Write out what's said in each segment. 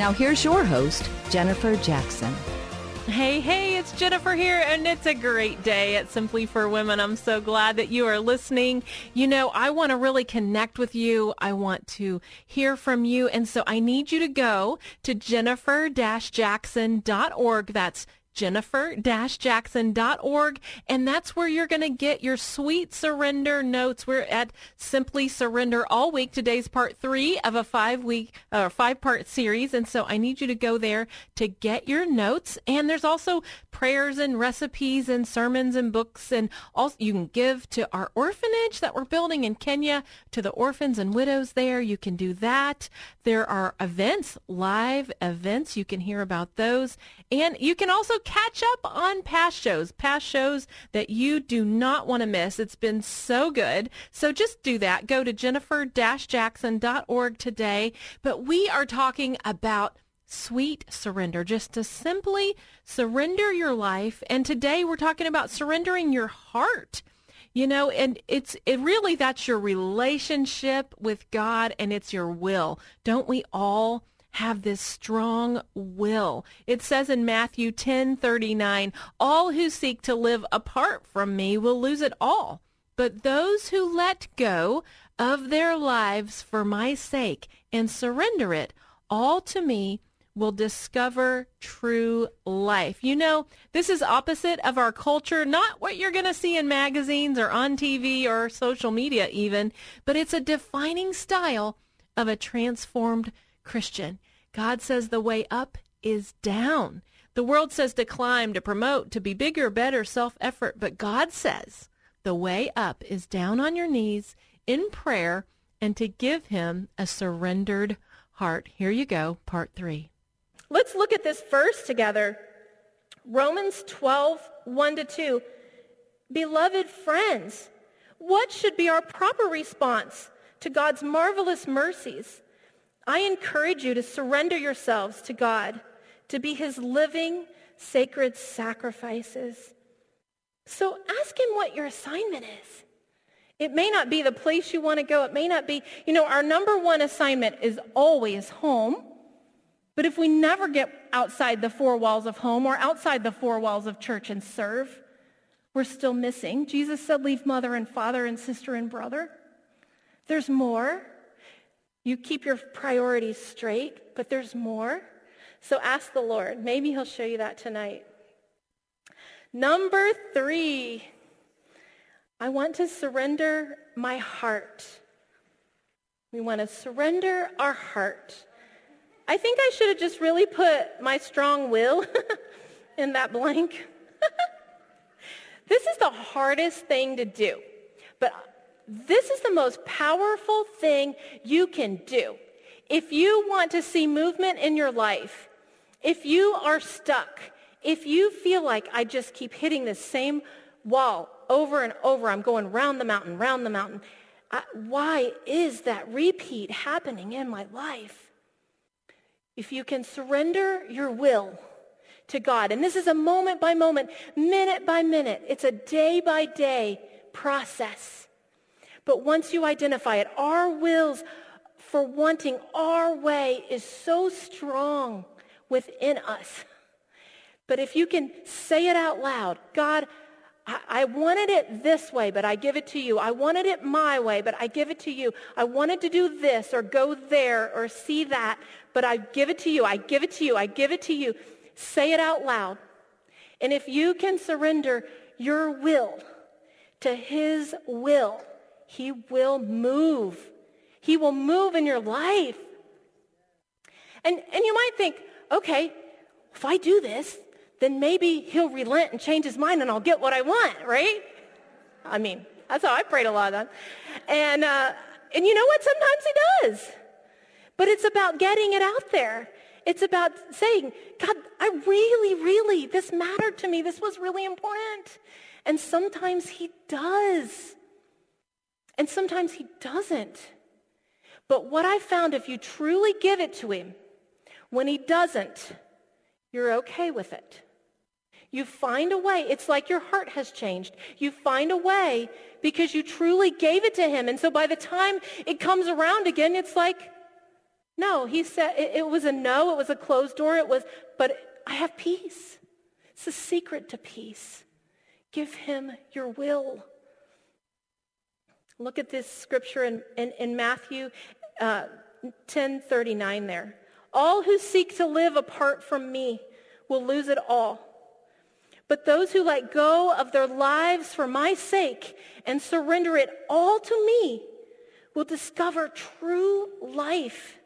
Now here's your host, Jennifer Jackson. Hey, hey, it's Jennifer here, and it's a great day at Simply for Women. I'm so glad that you are listening. You know, I want to really connect with you. I want to hear from you. And so I need you to go to jennifer-jackson.org. That's jennifer-jackson.org and that's where you're going to get your sweet surrender notes. We're at simply surrender all week. Today's part three of a five week or uh, five part series and so i need you to go there to get your notes. And there's also prayers and recipes and sermons and books and also you can give to our orphanage that we're building in kenya to the orphans and widows there. You can do that. There are events live events. You can hear about those. And you can also catch up on past shows, past shows that you do not want to miss. It's been so good. So just do that. Go to jennifer-jackson.org today. But we are talking about sweet surrender, just to simply surrender your life. And today we're talking about surrendering your heart. You know, and it's it really that's your relationship with God and it's your will. Don't we all have this strong will. It says in Matthew 10:39, "All who seek to live apart from me will lose it all, but those who let go of their lives for my sake and surrender it all to me will discover true life. You know, this is opposite of our culture, not what you're going to see in magazines or on TV or social media even, but it's a defining style of a transformed Christian. God says the way up is down. The world says to climb, to promote, to be bigger, better, self-effort. But God says the way up is down on your knees in prayer and to give him a surrendered heart. Here you go, part three. Let's look at this verse together. Romans 12, 1 to 2. Beloved friends, what should be our proper response to God's marvelous mercies? I encourage you to surrender yourselves to God, to be his living, sacred sacrifices. So ask him what your assignment is. It may not be the place you want to go. It may not be, you know, our number one assignment is always home. But if we never get outside the four walls of home or outside the four walls of church and serve, we're still missing. Jesus said, leave mother and father and sister and brother. There's more. You keep your priorities straight, but there's more. So ask the Lord. Maybe he'll show you that tonight. Number three, I want to surrender my heart. We want to surrender our heart. I think I should have just really put my strong will in that blank. this is the hardest thing to do. But this is the most powerful thing you can do. If you want to see movement in your life, if you are stuck, if you feel like I just keep hitting the same wall over and over, I'm going round the mountain, round the mountain, I, why is that repeat happening in my life? If you can surrender your will to God, and this is a moment by moment, minute by minute, it's a day by day process. But once you identify it, our wills for wanting our way is so strong within us. But if you can say it out loud, God, I, wanted it this way, but I give it to you. I wanted it my way, but I give it to you. I wanted to do this or go there or see that, but I give it to you. I give it to you. I give it to you. Say it out loud. And if you can surrender your will to his will, he will move. He will move in your life. And, and you might think, okay, if I do this, then maybe he'll relent and change his mind and I'll get what I want, right? I mean, that's how I prayed a lot of. And, uh, and you know what? Sometimes he does. But it's about getting it out there. It's about saying, God, I really, really, this mattered to me. This was really important. And sometimes he does. And sometimes he doesn't. But what I found, if you truly give it to him, when he doesn't, you're okay with it. You find a way. It's like your heart has changed. You find a way because you truly gave it to him. And so by the time it comes around again, it's like, no, he said it, it was a no. It was a closed door. It was, but I have peace. It's the secret to peace. Give him your will. Look at this scripture in, in, in Matthew uh, 10 39 there. All who seek to live apart from me will lose it all. But those who let go of their lives for my sake and surrender it all to me will discover true life.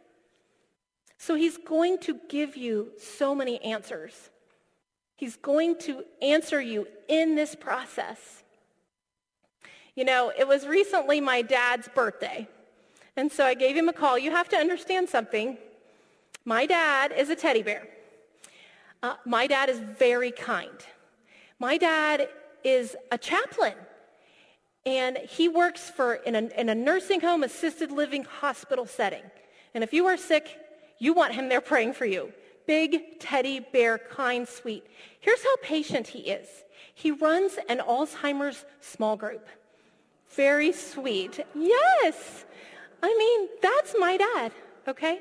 So he's going to give you so many answers. He's going to answer you in this process. You know, it was recently my dad's birthday. And so I gave him a call. You have to understand something. My dad is a teddy bear. Uh, my dad is very kind. My dad is a chaplain. And he works for in a, in a nursing home, assisted living hospital setting. And if you are sick, you want him there praying for you. Big teddy bear, kind, sweet. Here's how patient he is. He runs an Alzheimer's small group. Very sweet. Yes. I mean, that's my dad, okay?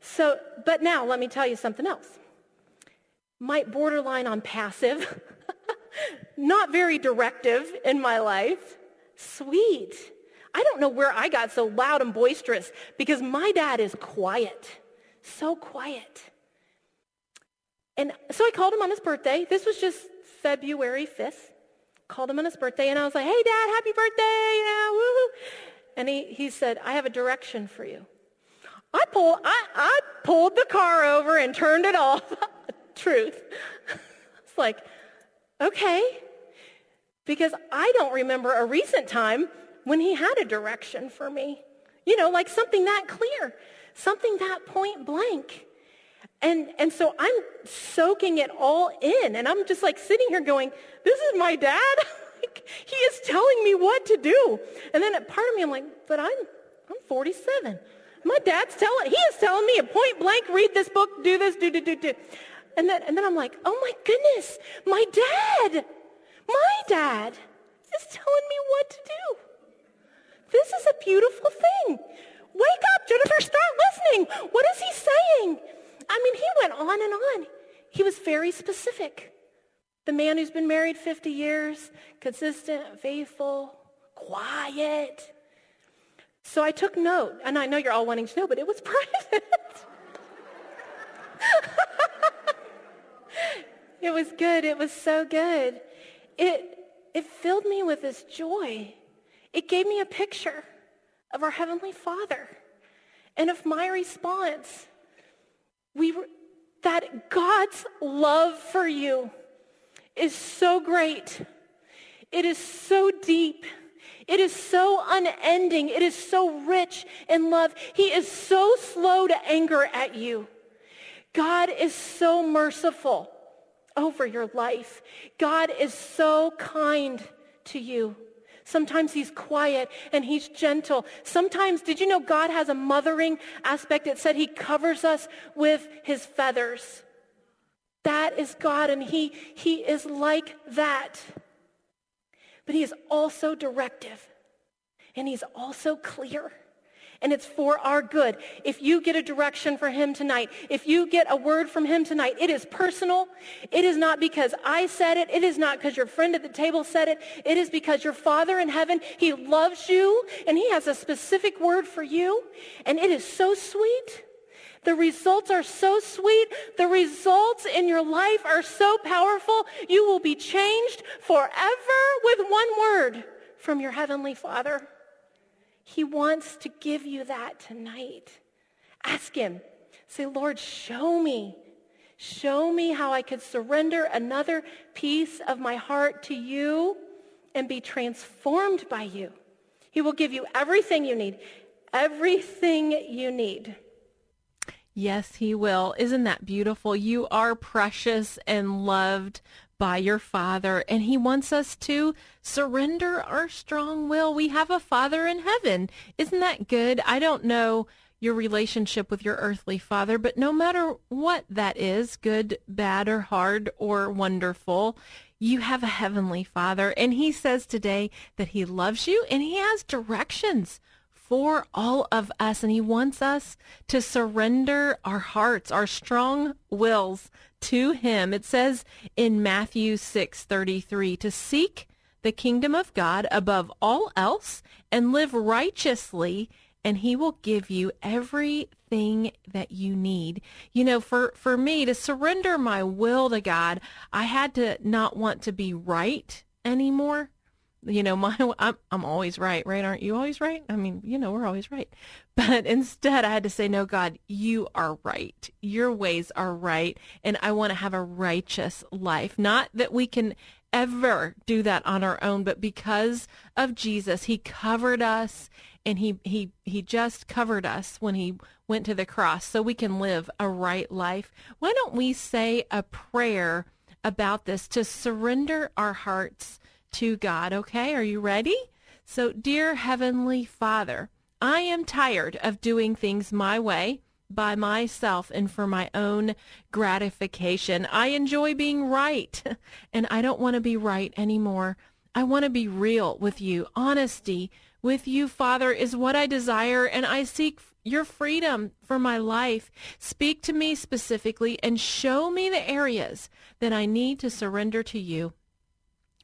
So, but now let me tell you something else. Might borderline on passive, not very directive in my life. Sweet. I don't know where I got so loud and boisterous because my dad is quiet, so quiet. And so I called him on his birthday. This was just February 5th. Called him on his birthday and I was like, hey dad, happy birthday, yeah, woohoo. And he, he said, I have a direction for you. I, pull, I, I pulled the car over and turned it off. Truth. it's like, okay. Because I don't remember a recent time when he had a direction for me. You know, like something that clear, something that point blank. And, and so I'm soaking it all in. And I'm just like sitting here going, this is my dad? he is telling me what to do. And then part of me, I'm like, but I'm, I'm 47. My dad's telling, he is telling me a point blank, read this book, do this, do, do, do, do. And then, and then I'm like, oh my goodness, my dad, my dad is telling me what to do. This is a beautiful thing. Wake up, Jennifer, start listening. What is he saying? I mean, he went on and on. He was very specific. The man who's been married 50 years, consistent, faithful, quiet. So I took note, and I know you're all wanting to know, but it was private. it was good. It was so good. It, it filled me with this joy. It gave me a picture of our Heavenly Father and of my response. We were, that God's love for you is so great. It is so deep. It is so unending. It is so rich in love. He is so slow to anger at you. God is so merciful over your life. God is so kind to you. Sometimes he's quiet and he's gentle. Sometimes, did you know God has a mothering aspect? It said he covers us with his feathers. That is God, and he, he is like that. But he is also directive, and he's also clear, and it's for our good. If you get a direction for him tonight, if you get a word from him tonight, it is personal. It is not because I said it. It is not because your friend at the table said it. It is because your Father in heaven, he loves you and he has a specific word for you. And it is so sweet. The results are so sweet. The results in your life are so powerful. You will be changed forever with one word from your Heavenly Father. He wants to give you that tonight. Ask him. Say, Lord, show me. Show me how I could surrender another piece of my heart to you and be transformed by you. He will give you everything you need. Everything you need. Yes, he will. Isn't that beautiful? You are precious and loved by your Father, and He wants us to surrender our strong will. We have a Father in heaven. Isn't that good? I don't know your relationship with your earthly father, but no matter what that is, good, bad, or hard, or wonderful, you have a heavenly father. And he says today that he loves you and he has directions for all of us. And he wants us to surrender our hearts, our strong wills to him. It says in Matthew 6:33 to seek the kingdom of God above all else and live righteously and he will give you everything that you need. You know, for, for me to surrender my will to God, I had to not want to be right anymore. You know, my I'm I'm always right, right? Aren't you always right? I mean, you know, we're always right. But instead, I had to say, "No, God, you are right. Your ways are right, and I want to have a righteous life. Not that we can ever do that on our own, but because of Jesus, he covered us and he he he just covered us when he went to the cross so we can live a right life why don't we say a prayer about this to surrender our hearts to god okay are you ready so dear heavenly father i am tired of doing things my way by myself and for my own gratification i enjoy being right and i don't want to be right anymore I want to be real with you. Honesty with you, Father, is what I desire, and I seek your freedom for my life. Speak to me specifically and show me the areas that I need to surrender to you.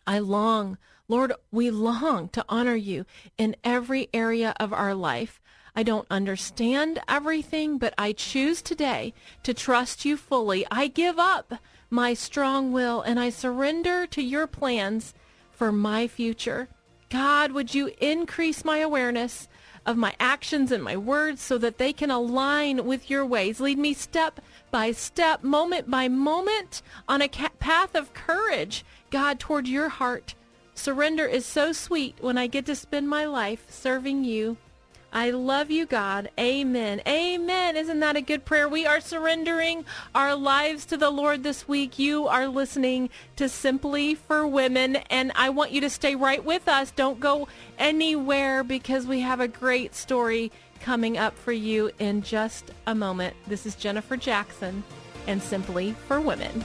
I long, Lord, we long to honor you in every area of our life. I don't understand everything, but I choose today to trust you fully. I give up my strong will and I surrender to your plans for my future. God, would you increase my awareness of my actions and my words so that they can align with your ways? Lead me step by step, moment by moment on a path of courage, God, toward your heart. Surrender is so sweet when I get to spend my life serving you. I love you, God. Amen. Amen. Isn't that a good prayer? We are surrendering our lives to the Lord this week. You are listening to Simply for Women, and I want you to stay right with us. Don't go anywhere because we have a great story coming up for you in just a moment. This is Jennifer Jackson and Simply for Women.